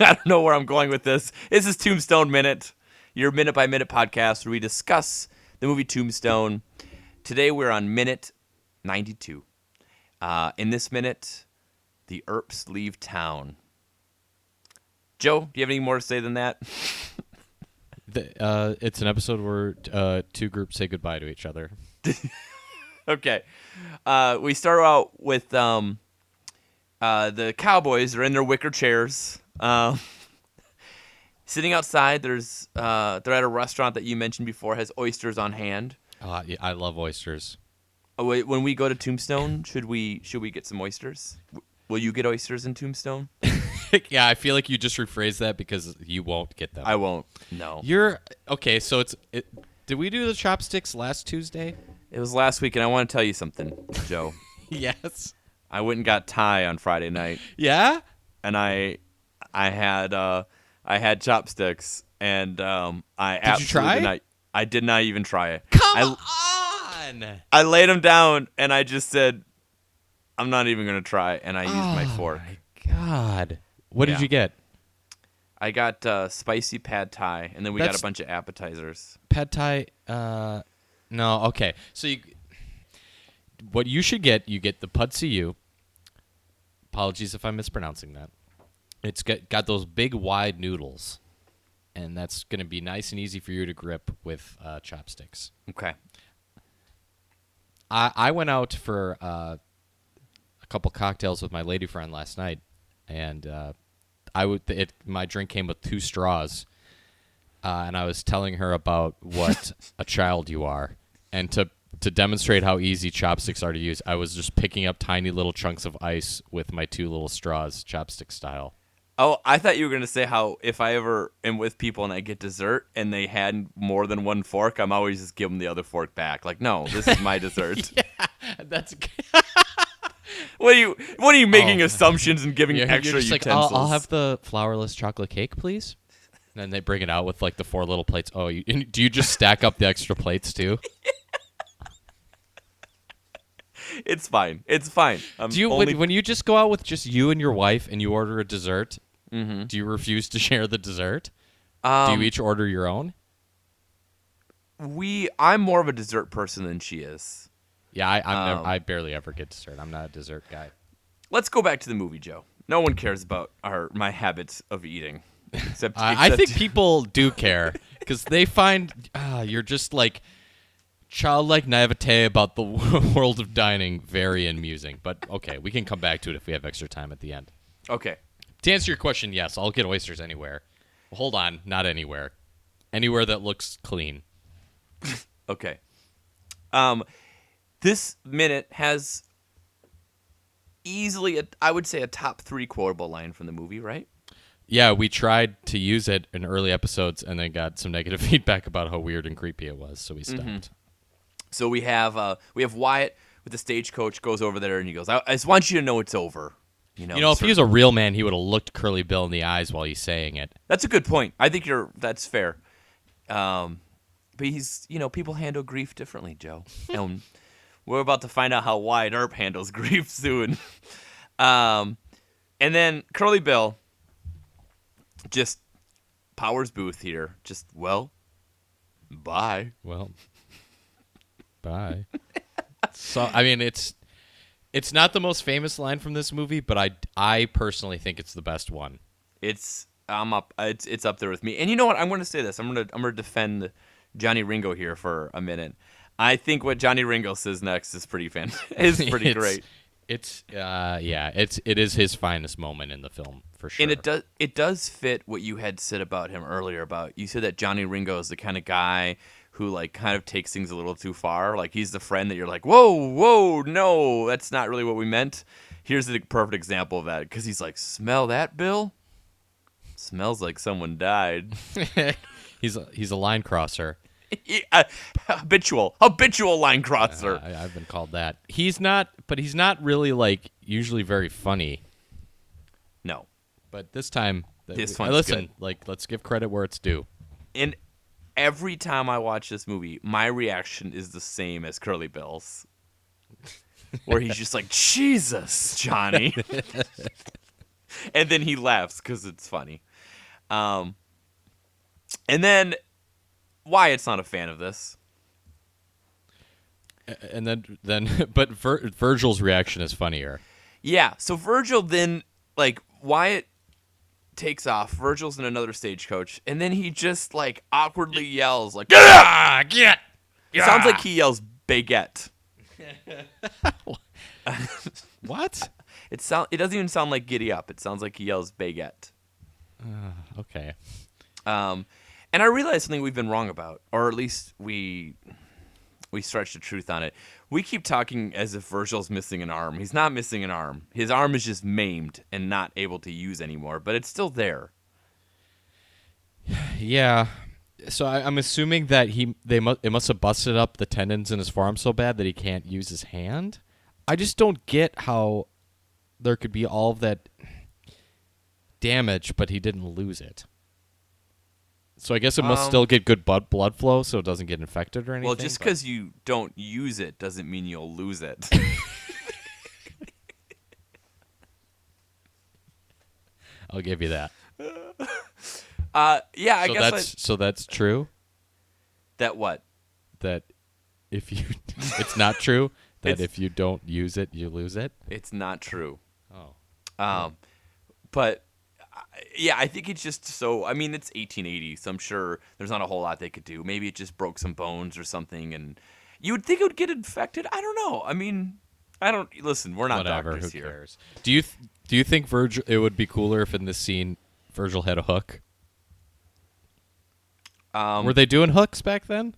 I don't know where I'm going with this. This is Tombstone Minute, your minute by minute podcast where we discuss the movie Tombstone. Today we're on minute 92. Uh, in this minute, the Earps leave town. Joe, do you have any more to say than that? The, uh, it's an episode where uh, two groups say goodbye to each other. okay. Uh, we start out with um, uh, the Cowboys are in their wicker chairs, um, sitting outside. There's uh, they're at a restaurant that you mentioned before has oysters on hand. Uh, yeah, I love oysters. Oh, wait, when we go to Tombstone, should we should we get some oysters? Will you get oysters in Tombstone? yeah, I feel like you just rephrased that because you won't get them. I won't. No. You're okay. So it's. It, did we do the chopsticks last Tuesday? It was last week, and I want to tell you something, Joe. yes. I went and got Thai on Friday night. Yeah. and I I had uh I had chopsticks and um I Did absolutely try? did not I did not even try it. Come I, on. I laid them down and I just said I'm not even gonna try and I used my Oh, fork. my God. What Yeah. did you get? I got uh, spicy pad thai and then we got a bunch of appetizers. Pad Thai. Uh, no. Okay. So you, what you should get, you get the See Apologies if I'm mispronouncing that. It's got got those big wide noodles, and that's going to be nice and easy for you to grip with uh, chopsticks. Okay. I I went out for uh, a couple cocktails with my lady friend last night, and uh, I would it my drink came with two straws, uh, and I was telling her about what a child you are, and to to demonstrate how easy chopsticks are to use, I was just picking up tiny little chunks of ice with my two little straws, chopstick style. Oh, I thought you were gonna say how if I ever am with people and I get dessert and they had more than one fork, I'm always just give them the other fork back. Like, no, this is my dessert. yeah, That's What are you? What are you making Oh. assumptions and giving Yeah, extra just like, utensils? I'll, I'll have the flourless chocolate cake, please. And then they bring it out with like the four little plates. Oh, you, do you just stack up the extra plates too? It's fine. It's fine. I'm Do you only, when, when you just go out with just you and your wife and you order a dessert? Mhm. Do you refuse to share the dessert? um, do you each order your own? we? I'm more of a dessert person than she is. Yeah, I never, Um, I barely ever get dessert. I'm not a dessert guy. Let's go back to the movie, Joe. No one cares about our my habits of eating, except I, I think people do care because they find ah, you're just like childlike naivete about the world of dining very amusing. But okay, we can come back to it if we have extra time at the end. okay. To answer your question, yes, I'll get oysters anywhere. Hold on, not anywhere. Anywhere that looks clean. Okay. Um, this minute has easily, a, I would say, a top three quotable line from the movie. Right? Yeah, we tried to use it in early episodes and then got some negative feedback about how weird and creepy it was, so we stopped. So we have uh, we have Wyatt with the stagecoach goes over there and he goes, "I, I just want you to know it's over." You know, You know, if he was a real man, he would have looked Curly Bill in the eyes while he's saying it. That's a good point. I think you're. That's fair. Um, but he's. You know, people handle grief differently, Joe. and we're about to find out how Wyatt Earp handles grief soon. um, and then Curly Bill just Powers Boothe here. Just well, bye. Well, bye. so I mean, it's it's not the most famous line from this movie, but I I personally think it's the best one. It's I'm up. It's it's up there with me. And you know what? I'm going to say this. I'm going to I'm going to defend Johnny Ringo here for a minute. I think what Johnny Ringo says next is pretty fan. is pretty It's- great. It's uh yeah, it's it is his finest moment in the film for sure. And it does it does fit what you had said about him earlier about you said that Johnny Ringo is the kind of guy who like kind of takes things a little too far. Like he's the friend that you're like, "Whoa, whoa, no, that's not really what we meant." Here's the perfect example of that cuz he's like, "Smell that, Bill?" Smells like someone died. he's a, he's a line crosser. Uh, habitual, habitual line crosser. Uh, I, I've been called that. He's not, but he's not really like usually very funny. no. But this time, This we- listen, good. like let's give credit where it's due. And every time I watch this movie, my reaction is the same as Curly Bill's. where he's just like, Jesus, Johnny. and then he laughs because it's funny. Um, and then Wyatt's not a fan of this. And then then but Vir- Virgil's reaction is funnier. Yeah, so Virgil then, like, Wyatt takes off. Virgil's in another stagecoach, and then he just, like, awkwardly yells, like, Get get. It sounds like he yells baguette. What? It sound it doesn't even sound like giddy up. It sounds like he yells baguette. Okay. Um, and I realized something we've been wrong about, or at least we we stretch the truth on it. We keep talking as if Virgil's missing an arm. He's not missing an arm. His arm is just maimed and not able to use anymore, but it's still there. Yeah. So I, I'm assuming that he they must it must have busted up the tendons in his forearm so bad that he can't use his hand. I just don't get how there could be all of that damage, but he didn't lose it. So I guess it must Um, still get good blood blood flow, so it doesn't get infected or anything. well, just because you don't use it doesn't mean you'll lose it. I'll give you that. uh, yeah, I so guess that's I, so that's true. that what That if you, it's not true. That if you don't use it, you lose it. it's not true. Oh. Um, but yeah, I think it's just so. I mean, it's 1880, so I'm sure there's not a whole lot they could do. Maybe it just broke some bones or something, and you would think it would get infected. I don't know. I mean, I don't listen. We're not Whatever. doctors here. cares? Do you th- do you think Virgil? It would be cooler if in this scene Virgil had a hook. Um, Were they doing hooks back then?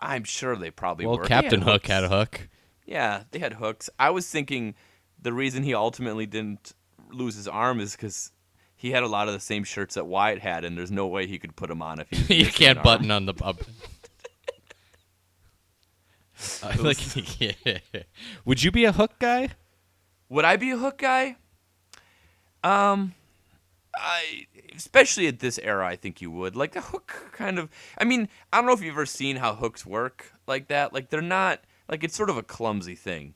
I'm sure they probably Well, were. Captain had Hook had a hook. Yeah, they had hooks. I was thinking the reason he ultimately didn't lose his arm is because he had a lot of the same shirts that Wyatt had, and there's no way he could put them on if he. you can't button on the. Uh, uh, like, yeah. Would you be a hook guy? Would I be a hook guy? Um, I especially at this era, I think you would. Like the hook kind of. I mean, I don't know if you've ever seen how hooks work like that. Like they're not like it's sort of a clumsy thing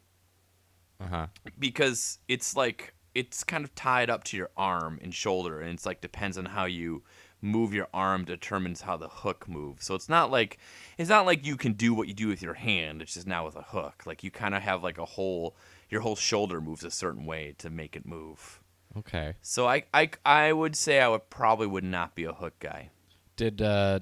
Uh huh. because it's like it's kind of tied up to your arm and shoulder, and it's like depends on how you move your arm determines how the hook moves. So it's not like it's not like you can do what you do with your hand. It's just now with a hook. Like you kind of have like a whole your whole shoulder moves a certain way to make it move. Okay. So I I I would say I would probably would not be a hook guy. Did uh,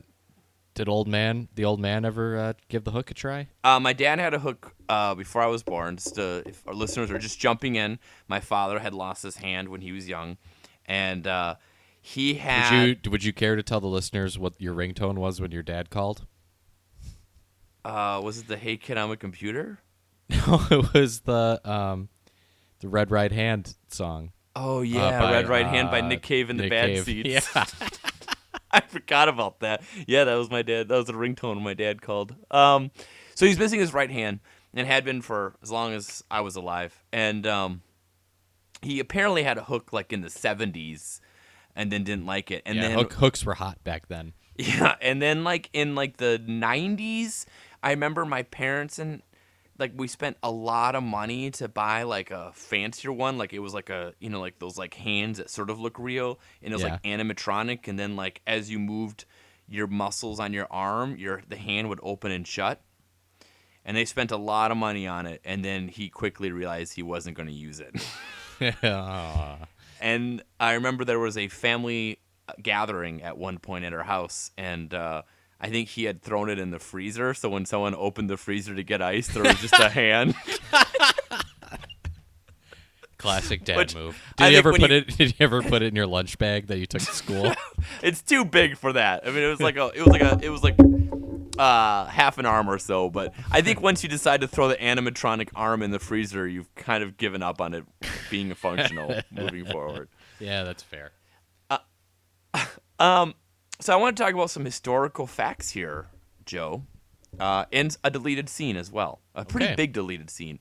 did old man the old man ever uh, give the hook a try? Uh, my dad had a hook uh, before I was born. Just to, if our listeners are just jumping in, my father had lost his hand when he was young, and uh, he had. Would you would you care to tell the listeners what your ringtone was when your dad called? Uh, was it the Hey Kid on a Computer? No, it was the um, the Red Right Hand song. Oh uh, yeah, by, Red Right Hand by Nick Cave and the Bad Cave. Seeds. Yeah. I forgot about that. Yeah, that was my dad. That was the ringtone my dad called. Um, so he's missing his right hand and had been for as long as I was alive. And um, he apparently had a hook like in the '70s, and then didn't like it. And yeah, then hook, hooks were hot back then. Yeah, and then like in like the 90s, I remember my parents and like we spent a lot of money to buy like a fancier one, like it was like a, you know, like those like hands that sort of look real and it was like animatronic and then like as you moved your muscles on your arm, your the hand would open and shut. And they spent a lot of money on it and then he quickly realized he wasn't going to use it. And I remember there was a family uh, gathering at one point at our house, and uh, I think he had thrown it in the freezer. So when someone opened the freezer to get ice, there was just a hand. Classic dad Which move. I Did you ever put you- it? Did you ever put it in your lunch bag that you took to school? it's too big for that. I mean, it was like a, it was like a, it was like uh, half an arm or so. But I think once you decide to throw the animatronic arm in the freezer, you've kind of given up on it being functional moving forward. yeah, that's fair. Um, so I want to talk about some historical facts here, Joe, uh, and a deleted scene as well. A pretty Okay. big deleted scene.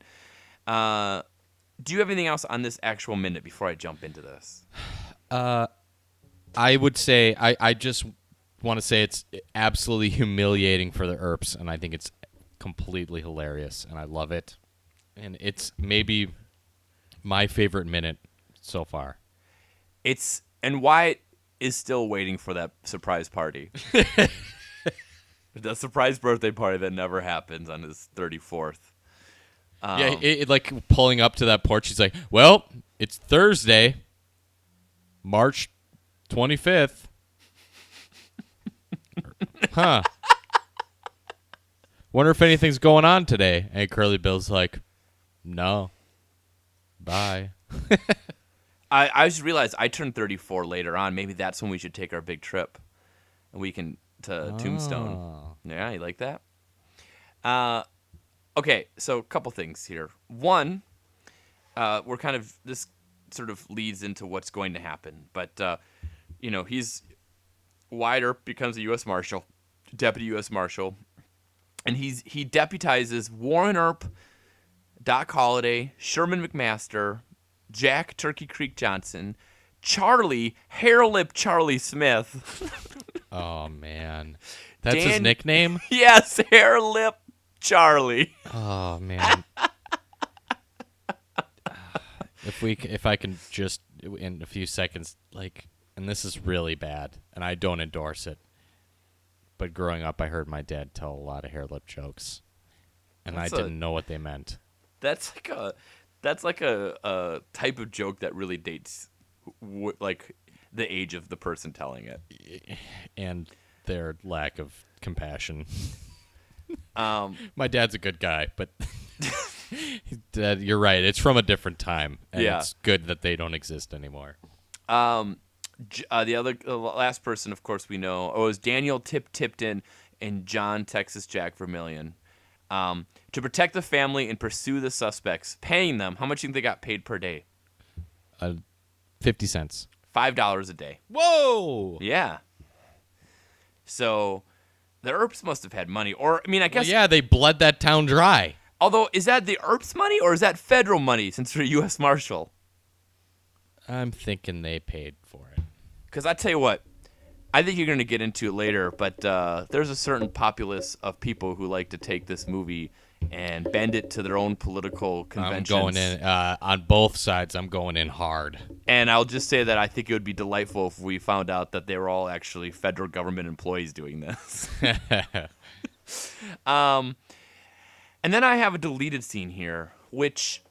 Uh, do you have anything else on this actual minute before I jump into this? I would say I, I just want to say it's absolutely humiliating for the Earps, and I think it's completely hilarious, and I love it. and it's maybe my favorite minute so far. It's and Wyatt is still waiting for that surprise party. the surprise birthday party that never happens on his 34th. Um, yeah, it, it, like pulling up to that porch. He's like, "Well, it's Thursday, March twenty fifth. huh? Wonder if anything's going on today." And Curly Bill's like, "No, bye." I, I just realized I turned 34 later on. Maybe that's when we should take our big trip, and we can to Tombstone. Oh. Yeah, you like that? Uh, okay, so a couple things here. One, uh, we're kind of this sort of leads into what's going to happen, but uh, you know he's Wyatt Earp becomes a U.S. Marshal, deputy U.S. Marshal, and he's he deputizes Warren Earp, Doc Holliday, Sherman McMaster, Jack Turkey Creek Johnson, Charlie Hairlip Charlie Smith. Oh man, that's his nickname. yes, Hairlip Charlie. Oh man. if we, if I can just in a few seconds, like, and this is really bad, and I don't endorse it. But growing up, I heard my dad tell a lot of hair lip jokes, and That's I a- didn't know what they meant. That's like a that's like a, a type of joke that really dates w- like the age of the person telling it. and their lack of compassion. Um, My dad's a good guy, but Dad, you're right. It's from a different time, and Yeah. it's good that they don't exist anymore. um, uh, the other the last person, of course, we know oh, was Daniel Tip Tipton and John Texas Jack Vermillion. Um, to protect the family and pursue the suspects, paying them how much do you think they got paid per day? Uh, Fifty cents. Five dollars a day. Whoa! Yeah. So the Earps must have had money, or I mean, I Well, guess. yeah, they bled that town dry. Although, is that the Earps money or is that federal money since they're U.S. Marshal? I'm thinking they paid for it. Because I tell you what, I think you're going to get into it later, but uh, there's a certain populace of people who like to take this movie and bend it to their own political conventions. I'm going in uh, on both sides. I'm going in hard. And I'll just say that I think it would be delightful if we found out that they were all actually federal government employees doing this. um, and then I have a deleted scene here, which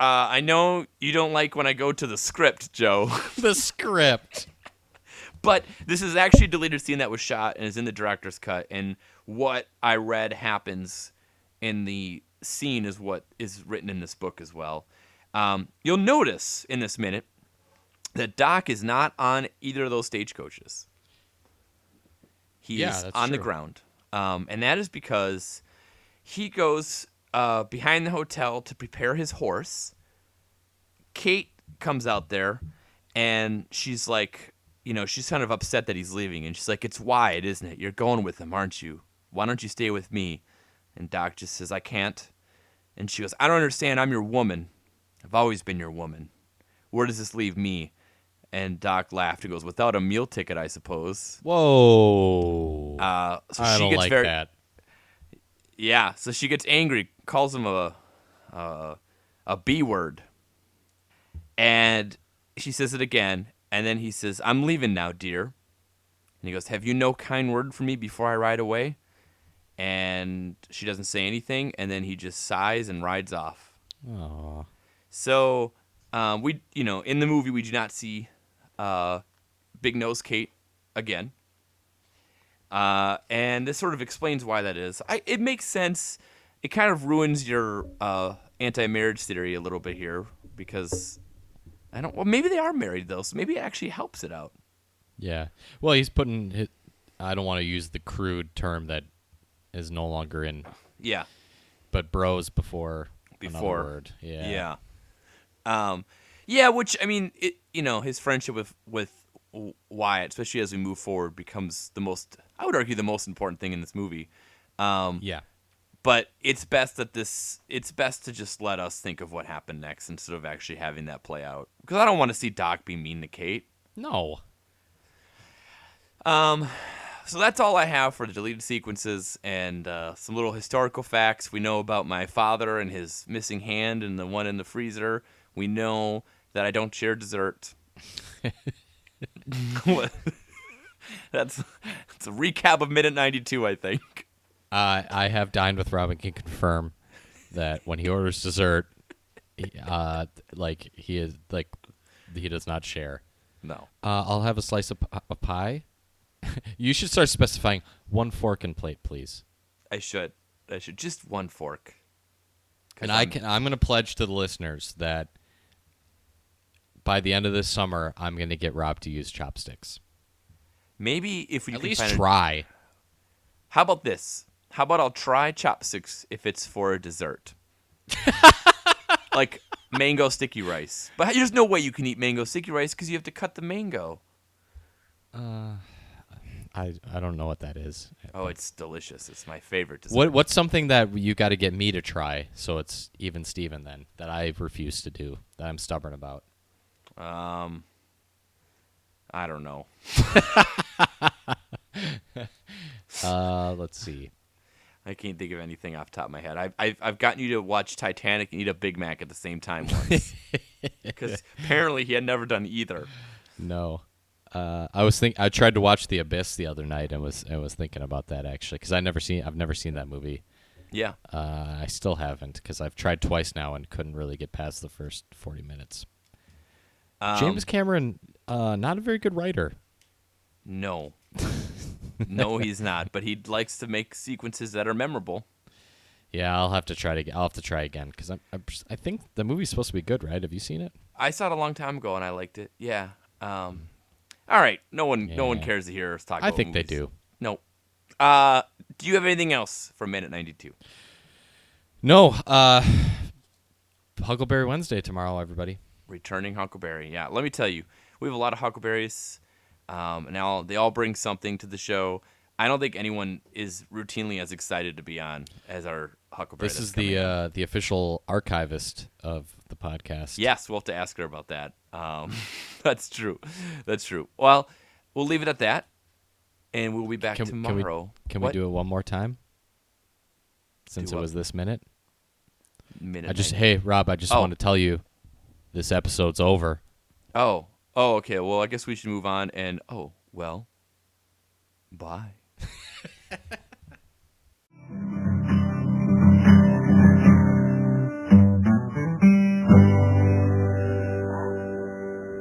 uh, I know you don't like when I go to the script, Joe. the script. But this is actually a deleted scene that was shot and is in the director's cut. And what I read happens in the scene is what is written in this book as well. Um, you'll notice in this minute that Doc is not on either of those stagecoaches. He Yeah, is on the ground. Um, and that is because he goes uh, behind the hotel to prepare his horse. Kate comes out there and she's like, you know, she's kind of upset that he's leaving. And she's like, it's Wyatt, isn't it? You're going with him, aren't you? Why don't you stay with me? And Doc just says, I can't. And she goes, I don't understand. I'm your woman. I've always been your woman. Where does this leave me? And Doc laughed and goes, without a meal ticket, I suppose. Whoa! Uh, so I she don't gets like very, that. Yeah, so she gets angry, calls him a a, a B word, and she says it again, and then he says, "I'm leaving now, dear." And he goes, "Have you no kind word for me before I ride away?" And she doesn't say anything, and then he just sighs and rides off. Aw. So um, we, you know, in the movie we do not see uh, Big Nose Kate again, uh, and this sort of explains why that is. I, it makes sense. It kind of ruins your uh, anti-marriage theory a little bit here because I don't. Well, maybe they are married though, so maybe it actually helps it out. Yeah. Well, he's putting. His, I don't want to use the crude term that is no longer in, Yeah. but bros before Before. word. Yeah. Yeah. Um, yeah, which I mean, it you know, his friendship with with Wyatt, especially as we move forward, becomes the most I would argue the most important thing in this movie. Um, Yeah. But it's best that this it's best to just let us think of what happened next instead of actually having that play out because I don't want to see Doc be mean to Kate. No. Um, so that's all I have for the deleted sequences and uh, some little historical facts. We know about my father and his missing hand and the one in the freezer. We know that I don't share dessert. That's that's a recap of minute 92, I think. Uh, I have dined with Robin can confirm that when he orders dessert, he, uh, like he is like he does not share. No. Uh, I'll have a slice of, p- of pie. you should start specifying one fork and plate, please. I should. I should just one fork. And I I'm- can. I'm going to pledge to the listeners that by the end of this summer, I'm going to get Rob to use chopsticks. maybe if we At least find a- try. How about this? How about I'll try chopsticks if it's for a dessert? like mango sticky rice. But there's no way you can eat mango sticky rice because you have to cut the mango. I I don't know what that is. Oh, it's delicious. It's my favorite dessert. What what's something that you got to get me to try so it's even Steven then that I refuse to do that I'm stubborn about. Um, I don't know. Uh, let's see. I can't think of anything off the top of my head. I've, I've, I've gotten you to watch Titanic and eat a Big Mac at the same time once. Because apparently he had never done either. No. Uh, I was think I tried to watch The Abyss the other night and was I was thinking about that actually because I never seen I've never seen that movie. Yeah. Uh, I still haven't because I've tried twice now and couldn't really get past the first forty minutes. Um, James Cameron, uh, not a very good writer. No. No, he's not. But he likes to make sequences that are memorable. Yeah, I'll have to try to. I'll have to try again because I'm, I'm. I think the movie's supposed to be good, right? Have you seen it? I saw it a long time ago and I liked it. Yeah. Um, all right. No one, no one cares to hear us talk. I think they do. No. Uh, do you have anything else for minute ninety-two? No. Uh, Huckleberry Wednesday tomorrow, everybody. Returning Huckleberry. Yeah. Let me tell you, we have a lot of Huckleberries. Um, and all they all bring something to the show. I don't think anyone is routinely as excited to be on as our Huckleberry. This is the uh, the official archivist of the podcast. Yes, we'll have to ask her about that. Um, that's true. That's true. Well, we'll leave it at that, and we'll be back Can, can we tomorrow. can we do it one more time? Since Do it was this minute, minute? I just 90? hey Rob, I just Oh. want to tell you, this episode's over. Oh, oh, okay. Well, I guess we should move on. And oh, well, bye.